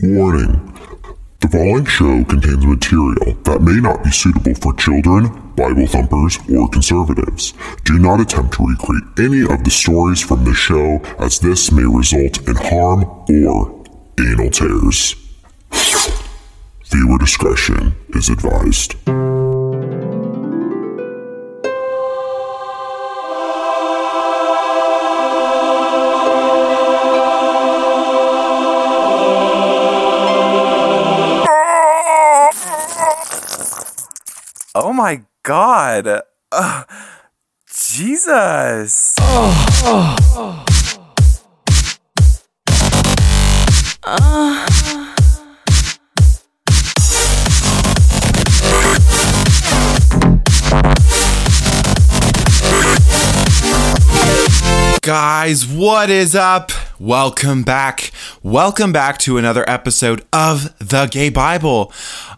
Warning The following show contains material that may not be suitable for children, Bible thumpers, or conservatives. Do not attempt to recreate any of the stories from the show, as this may result in harm or anal tears. Viewer discretion is advised. Oh my god. Uh, Jesus. Guys, what is up? Welcome back. Welcome back to another episode of The Gay Bible.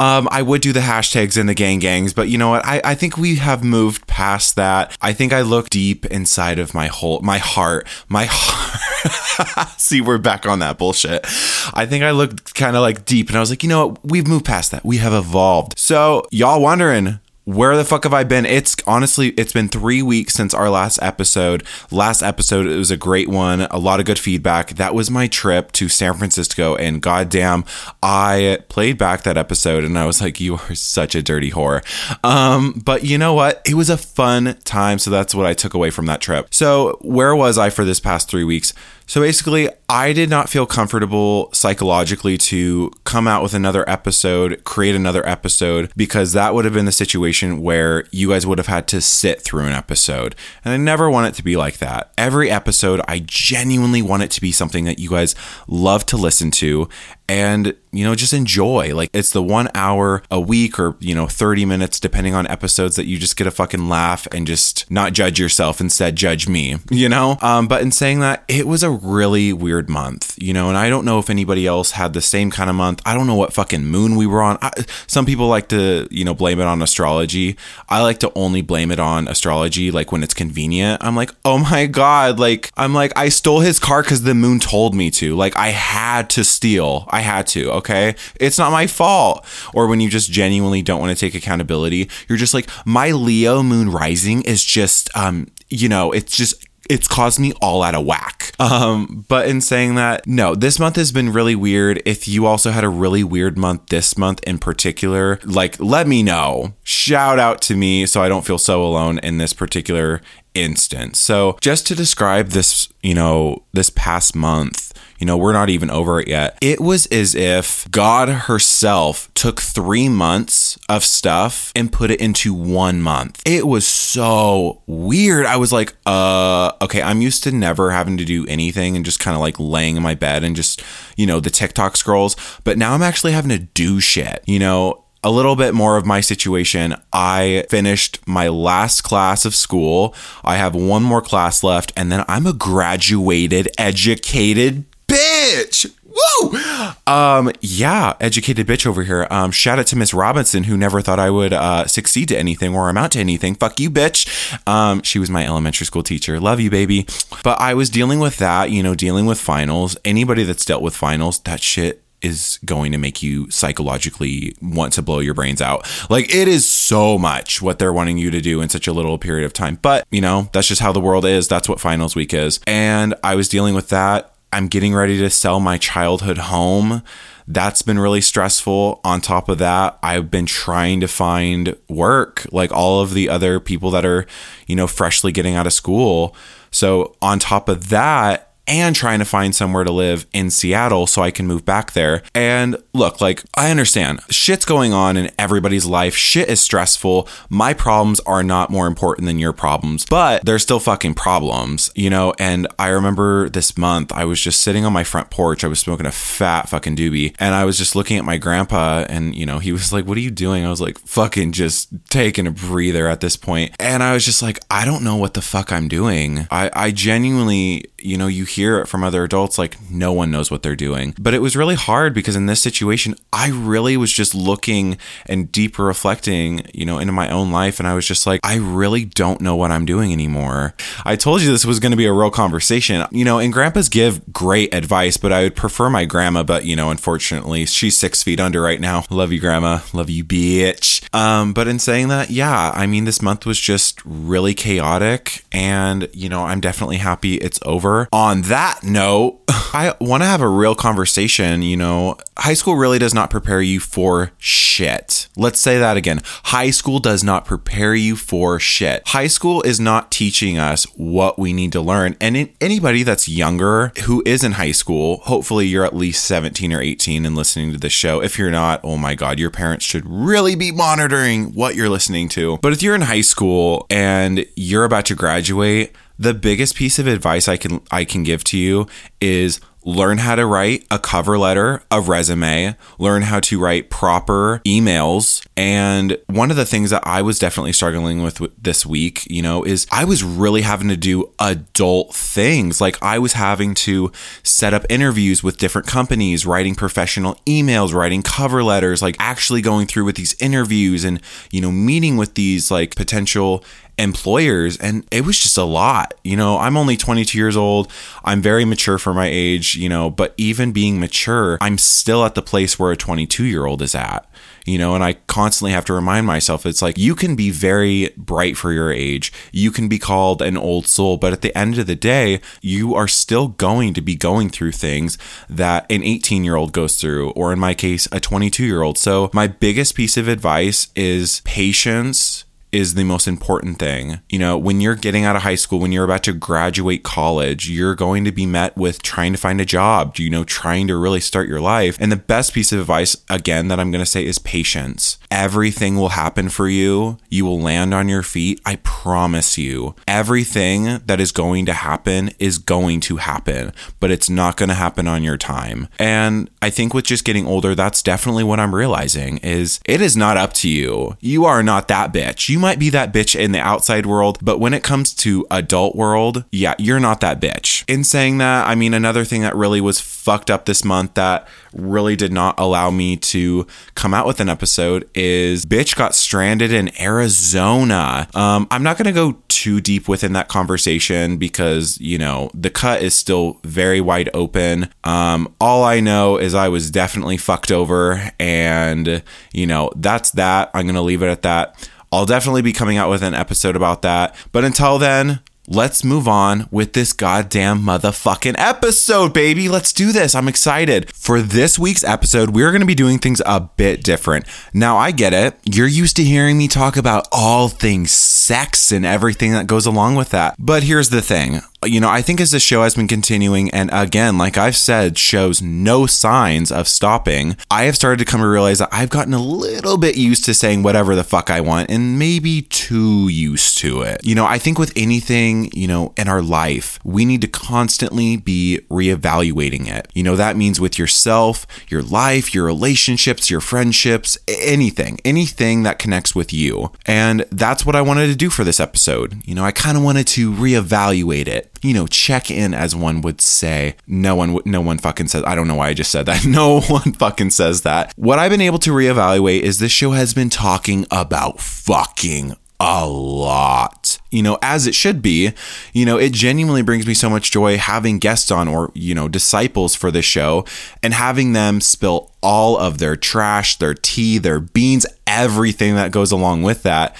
Um, I would do the hashtags and the gang gangs, but you know what? I, I think we have moved past that. I think I look deep inside of my whole my heart. My heart. See, we're back on that bullshit. I think I looked kind of like deep and I was like, you know what? We've moved past that. We have evolved. So, y'all wondering, where the fuck have I been? It's honestly, it's been three weeks since our last episode. Last episode, it was a great one, a lot of good feedback. That was my trip to San Francisco, and goddamn, I played back that episode and I was like, you are such a dirty whore. Um, but you know what? It was a fun time, so that's what I took away from that trip. So, where was I for this past three weeks? So basically, I did not feel comfortable psychologically to come out with another episode, create another episode, because that would have been the situation where you guys would have had to sit through an episode. And I never want it to be like that. Every episode, I genuinely want it to be something that you guys love to listen to and you know just enjoy. Like it's the one hour a week or you know 30 minutes depending on episodes that you just get a fucking laugh and just not judge yourself instead judge me you know? Um but in saying that it was a really weird month you know? And i don't know if anybody else had the same kind of month. I don't know what fucking moon we were on. I, some people like to you know blame it on astrology. I like to only blame it on astrology like when it's convenient. I'm like oh my god like i'm like i stole his car because the moon told me to. Like i had to steal. I had to, okay? It's not my fault. Or when you just genuinely don't want to take accountability, you're just like, my Leo moon rising is just, um, you know, it's just it's caused me all out of whack. Um, but in saying that, no, this month has been really weird. If you also had a really weird month this month in particular, like let me know. Shout out to me so I don't feel so alone in this particular instance. So, just to describe this, you know, this past month, you know, we're not even over it yet. It was as if God herself took three months of stuff and put it into one month. It was so weird. I was like, uh, okay, I'm used to never having to do anything and just kind of like laying in my bed and just, you know, the TikTok scrolls. But now I'm actually having to do shit, you know, a little bit more of my situation. I finished my last class of school. I have one more class left, and then I'm a graduated, educated bitch. Woo! Um, yeah, educated bitch over here. Um, shout out to Miss Robinson who never thought I would uh, succeed to anything or amount to anything. Fuck you, bitch. Um, she was my elementary school teacher. Love you, baby. But I was dealing with that, you know, dealing with finals. Anybody that's dealt with finals, that shit is going to make you psychologically want to blow your brains out. Like it is so much what they're wanting you to do in such a little period of time. But, you know, that's just how the world is. That's what finals week is. And I was dealing with that I'm getting ready to sell my childhood home. That's been really stressful. On top of that, I've been trying to find work like all of the other people that are, you know, freshly getting out of school. So, on top of that, and trying to find somewhere to live in Seattle so I can move back there. And look, like, I understand shit's going on in everybody's life. Shit is stressful. My problems are not more important than your problems, but they're still fucking problems, you know? And I remember this month, I was just sitting on my front porch. I was smoking a fat fucking doobie. And I was just looking at my grandpa, and, you know, he was like, What are you doing? I was like, Fucking just taking a breather at this point. And I was just like, I don't know what the fuck I'm doing. I, I genuinely, you know, you hear hear it from other adults like no one knows what they're doing. But it was really hard because in this situation, I really was just looking and deeper reflecting, you know, into my own life. And I was just like, I really don't know what I'm doing anymore. I told you this was going to be a real conversation, you know, and grandpas give great advice, but I would prefer my grandma. But, you know, unfortunately, she's six feet under right now. Love you, grandma. Love you, bitch. Um, but in saying that, yeah, I mean, this month was just really chaotic. And, you know, I'm definitely happy it's over. On that note, I want to have a real conversation. You know, high school really does not prepare you for shit. Let's say that again. High school does not prepare you for shit. High school is not teaching us what we need to learn. And anybody that's younger who is in high school, hopefully you're at least 17 or 18 and listening to this show. If you're not, oh my God, your parents should really be monitoring what you're listening to. But if you're in high school and you're about to graduate, the biggest piece of advice I can I can give to you is learn how to write a cover letter, a resume, learn how to write proper emails. And one of the things that I was definitely struggling with this week, you know, is I was really having to do adult things. Like I was having to set up interviews with different companies, writing professional emails, writing cover letters, like actually going through with these interviews and, you know, meeting with these like potential employers and it was just a lot. You know i'm only 22 years old. I'm very mature for my age you know but even being mature i'm still at the place where a 22 year old is at you know and i constantly have to remind myself it's like you can be very bright for your age. You can be called an old soul but at the end of the day you are still going to be going through things that an 18 year old goes through or in my case a 22 year old so my biggest piece of advice is patience is the most important thing. You know, when you're getting out of high school, when you're about to graduate college, you're going to be met with trying to find a job, you know, trying to really start your life. And the best piece of advice, again, that I'm going to say is patience. Everything will happen for you. You will land on your feet. I promise you. Everything that is going to happen is going to happen, but it's not going to happen on your time. And I think with just getting older, that's definitely what I'm realizing is it is not up to you. You are not that bitch. You might be that bitch in the outside world, but when it comes to adult world, yeah, you're not that bitch. In saying that, I mean, another thing that really was fucked up this month that really did not allow me to come out with an episode is bitch got stranded in Arizona. Um, I'm not going to go too deep within that conversation because, you know, the cut is still very wide open. Um, all I know is I was definitely fucked over, and, you know, that's that. I'm going to leave it at that. I'll definitely be coming out with an episode about that. But until then, let's move on with this goddamn motherfucking episode, baby. Let's do this. I'm excited. For this week's episode, we're going to be doing things a bit different. Now, I get it. You're used to hearing me talk about all things sex and everything that goes along with that. But here's the thing you know, I think as the show has been continuing, and again, like I've said, shows no signs of stopping, I have started to come to realize that I've gotten a little bit used to saying whatever the fuck I want and maybe too used to it. You know, I think with anything, you know, in our life, we need to constantly be reevaluating it. You know, that means with yourself, your life, your relationships, your friendships, anything, anything that connects with you. And that's what I wanted to do for this episode. You know, I kind of wanted to reevaluate it you know, check in as one would say. No one, no one fucking says. I don't know why I just said that. No one fucking says that. What I've been able to reevaluate is this show has been talking about fucking a lot. You know, as it should be. You know, it genuinely brings me so much joy having guests on or, you know, disciples for the show and having them spill all of their trash, their tea, their beans, everything that goes along with that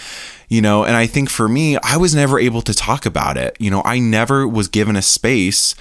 you know, and I think for me, I was never able to talk about it. You know, I never was given a space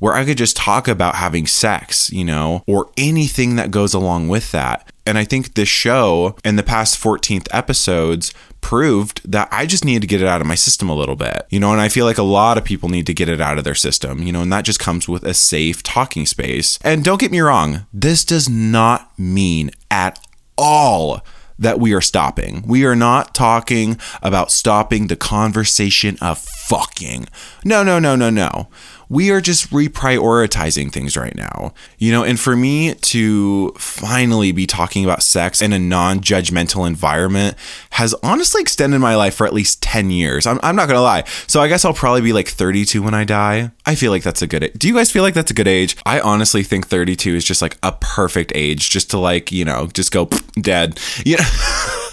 where I could just talk about having sex, you know, or anything that goes along with that. And I think this show and the past 14th episodes proved that I just needed to get it out of my system a little bit, you know, and I feel like a lot of people need to get it out of their system, you know, and that just comes with a safe talking space. And don't get me wrong, this does not mean at all that we are stopping. We are not talking about stopping the conversation of fucking. No, no, no, no, no. We are just reprioritizing things right now. You know, and for me to finally be talking about sex in a non judgmental environment has honestly extended my life for at least 10 years. I'm, I'm not going to lie. So I guess I'll probably be like 32 when I die. I feel like that's a good Do you guys feel like that's a good age? I honestly think 32 is just like a perfect age just to like, you know, just go dead. You know?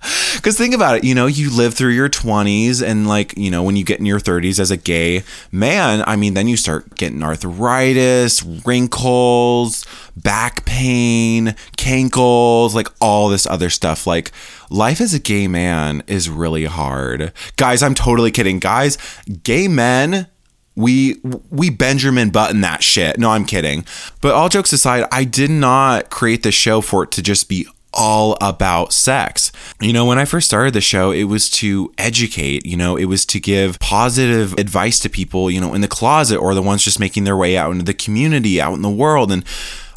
Because think about it, you know, you live through your 20s, and like, you know, when you get in your 30s as a gay man, I mean, then you start getting arthritis, wrinkles, back pain, cankles, like all this other stuff. Like, life as a gay man is really hard. Guys, I'm totally kidding. Guys, gay men we we Benjamin Button that shit. No, I'm kidding. But all jokes aside, I did not create the show for it to just be all about sex. You know, when I first started the show, it was to educate, you know, it was to give positive advice to people, you know, in the closet or the ones just making their way out into the community, out in the world. And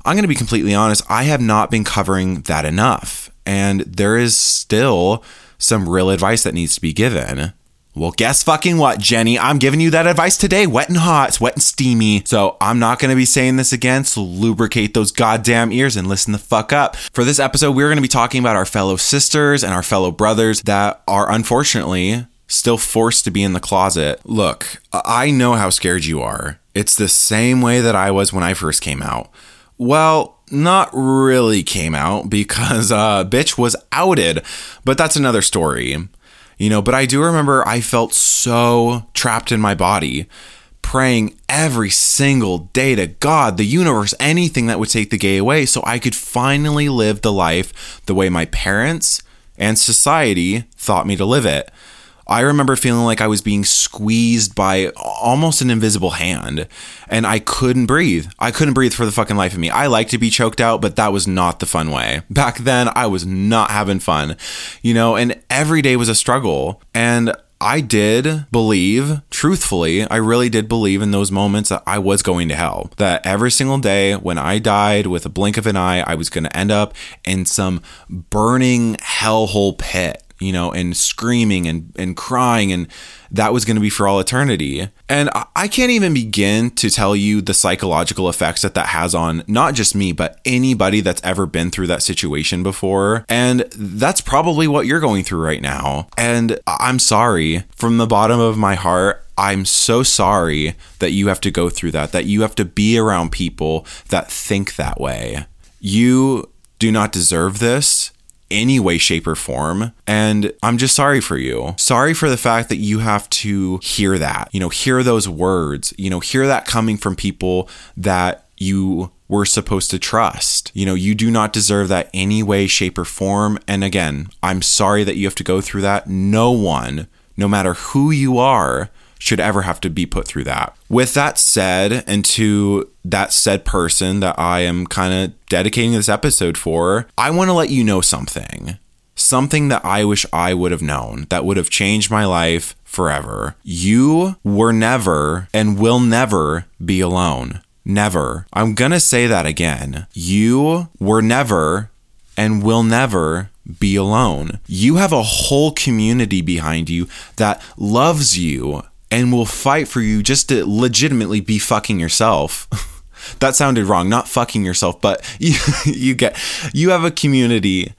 I'm going to be completely honest, I have not been covering that enough. And there is still some real advice that needs to be given. Well, guess fucking what, Jenny? I'm giving you that advice today, wet and hot, it's wet and steamy. So I'm not to be saying this again. So lubricate those goddamn ears and listen the fuck up. For this episode, we're to be talking about our fellow sisters and our fellow brothers that are unfortunately still forced to be in the closet. Look, I know how scared you are. It's the same way that I was when I first came out. Well, not really came out because uh bitch was outed, but that's another story you know, but I do remember I felt so trapped in my body, praying every single day to God, the universe, anything that would take the gay away so I could finally live the life the way my parents and society thought me to live it. I remember feeling like I was being squeezed by almost an invisible hand and I couldn't breathe. I couldn't breathe for the fucking life of me. I like to be choked out, but that was not the fun way. Back then, I was not having fun, you know, and every day was a struggle. And I did believe, truthfully, I really did believe in those moments that I was going to hell. That every single day when I died with a blink of an eye, I was going to end up in some burning hellhole pit you know, and screaming and, and crying, and that was going to be for all eternity. And I can't even begin to tell you the psychological effects that that has on not just me, but anybody that's ever been through that situation before. And that's probably what you're going through right now. And I'm sorry from the bottom of my heart. I'm so sorry that you have to go through that, that you have to be around people that think that way. You do not deserve this any way, shape, or form. And I'm just sorry for you. Sorry for the fact that you have to hear that, you know, hear those words, you know, hear that coming from people that you were supposed to trust. You know, you do not deserve that any way, shape, or form. And again, I'm sorry that you have to go through that. No one, no matter who you are, should ever have to be put through that. With that said, and to that said person that I am kind of dedicating this episode for, I want to let you know something. Something that I wish I would have known that would have changed my life forever. You were never and will never be alone. Never. I'm going to say that again. You were never and will never be alone. You have a whole community behind you that loves you and will fight for you just to legitimately be fucking yourself. that sounded wrong, not fucking yourself, but you, you get you have a community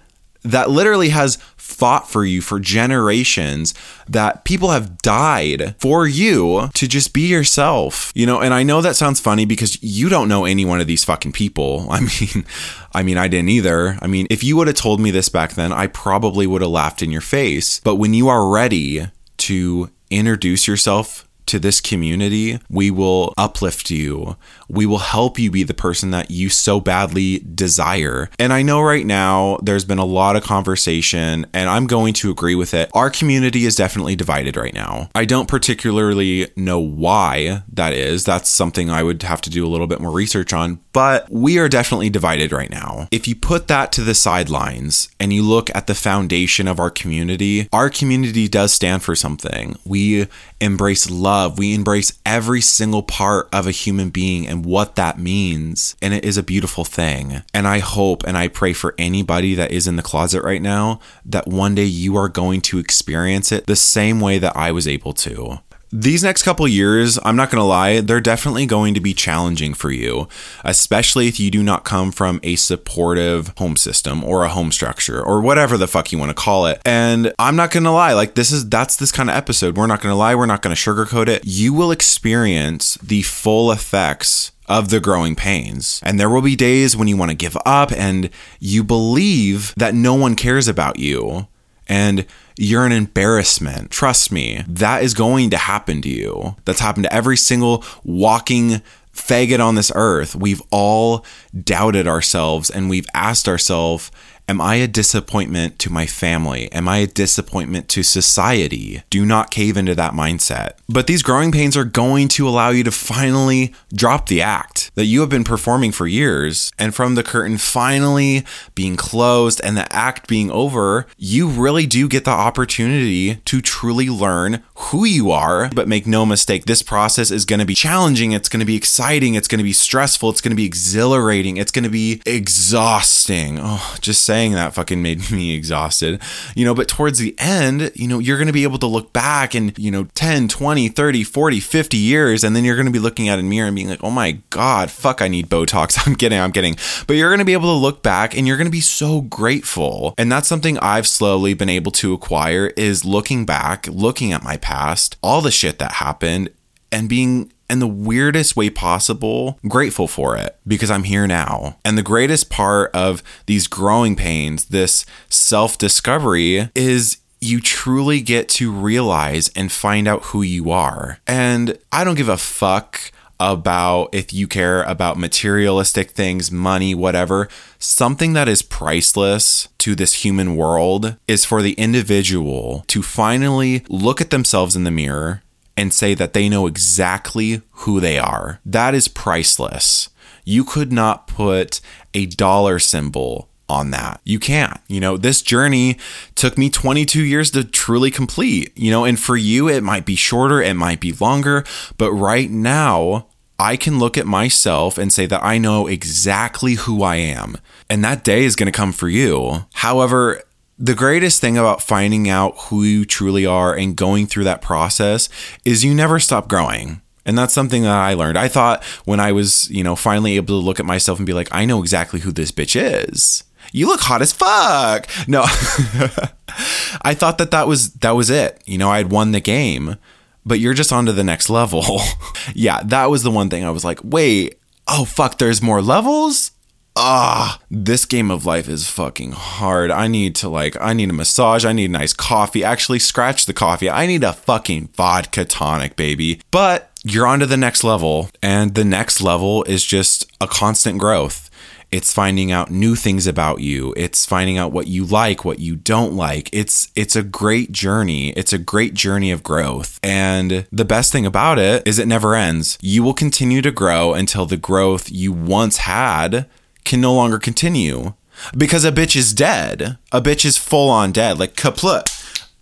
that literally has fought for you for generations that people have died for you to just be yourself you know? And i know that sounds funny because you don't know any one of these fucking people. I mean i mean i didn't either. I mean if you would have told me this back then i probably would have laughed in your face. But when you are ready to introduce yourself to this community, we will uplift you. We will help you be the person that you so badly desire. And I know right now there's been a lot of conversation, and I'm going to agree with it. Our community is definitely divided right now. I don't particularly know why that is. That's something I would have to do a little bit more research on, but we are definitely divided right now. If you put that to the sidelines and you look at the foundation of our community, our community does stand for something. We embrace love, we embrace every single part of a human being and what that means. And it is a beautiful thing. And I hope and I pray for anybody that is in the closet right now that one day you are going to experience it the same way that I was able to these next couple years, I'm not going to lie, they're definitely going to be challenging for you, especially if you do not come from a supportive home system or a home structure or whatever the fuck you want to call it. And I'm not going to lie, like this is that's this kind of episode. We're not going to lie, we're not going to sugarcoat it. You will experience the full effects of the growing pains. And there will be days when you want to give up and you believe that no one cares about you and you're an embarrassment. Trust me, that is going to happen to you. That's happened to every single walking faggot on this earth. We've all doubted ourselves and we've asked ourselves, Am I a disappointment to my family? Am I a disappointment to society? Do not cave into that mindset. But these growing pains are going to allow you to finally drop the act that you have been performing for years. And from the curtain finally being closed and the act being over, you really do get the opportunity to truly learn who you are. But make no mistake, this process is going to be challenging. It's going to be exciting. It's going to be stressful. It's going to be exhilarating. It's going to be exhausting. Oh, just saying that fucking made me exhausted. You know, but towards the end, you know, you're going to be able to look back and, you know, 10, 20, 30, 40, 50 years, and then you're going to be looking at a mirror and being like, oh my God, fuck, I need Botox. I'm kidding, I'm kidding. But you're going to be able to look back and you're going to be so grateful. And that's something I've slowly been able to acquire is looking back, looking at my past, all the shit that happened, and being in the weirdest way possible grateful for it because I'm here now. And the greatest part of these growing pains, this self discovery, is you truly get to realize and find out who you are. And I don't give a fuck about if you care about materialistic things, money, whatever. Something that is priceless to this human world is for the individual to finally look at themselves in the mirror and say that they know exactly who they are. That is priceless. You could not put a dollar symbol on that. You can't. You know, this journey took me 22 years to truly complete, you know, and for you, it might be shorter, it might be longer, but right now, I can look at myself and say that I know exactly who I am. And that day is going to come for you. However, the greatest thing about finding out who you truly are and going through that process is you never stop growing. And that's something that I learned. I thought when I was, you know, finally able to look at myself and be like, I know exactly who this bitch is. You look hot as fuck. No. I thought that that was that was it. You know, I had won the game, but you're just on to the next level. yeah, that was the one thing I was like, "Wait, oh fuck, there's more levels?" Ah, this game of life is fucking hard. I need to like, I need a massage. I need a nice coffee. Actually, scratch the coffee. I need a fucking vodka tonic, baby. But you're on to the next level, and the next level is just a constant growth. It's finding out new things about you. It's finding out what you like, what you don't like. It's it's a great journey. It's a great journey of growth. And the best thing about it is it never ends. You will continue to grow until the growth you once had can no longer continue because a bitch is dead. A bitch is full on dead, like kaput.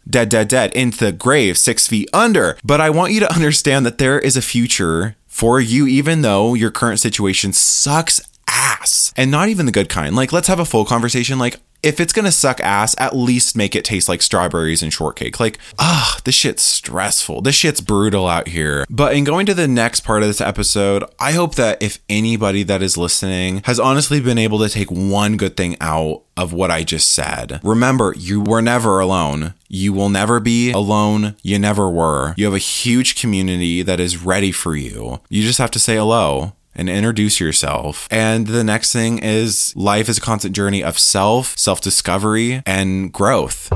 Dead, dead, dead, into the grave, six feet under. But I want you to understand that there is a future for you, even though your current situation sucks ass and not even the good kind. Like, let's have a full conversation. Like, if it's gonna suck ass, at least make it taste like strawberries and shortcake. Like, ah, this shit's stressful. This shit's brutal out here. But in going to the next part of this episode, I hope that if anybody that is listening has honestly been able to take one good thing out of what I just said. Remember, you were never alone. You will never be alone. You never were. You have a huge community that is ready for you. You just have to say hello and introduce yourself. And the next thing is life is a constant journey of self, self discovery, and growth.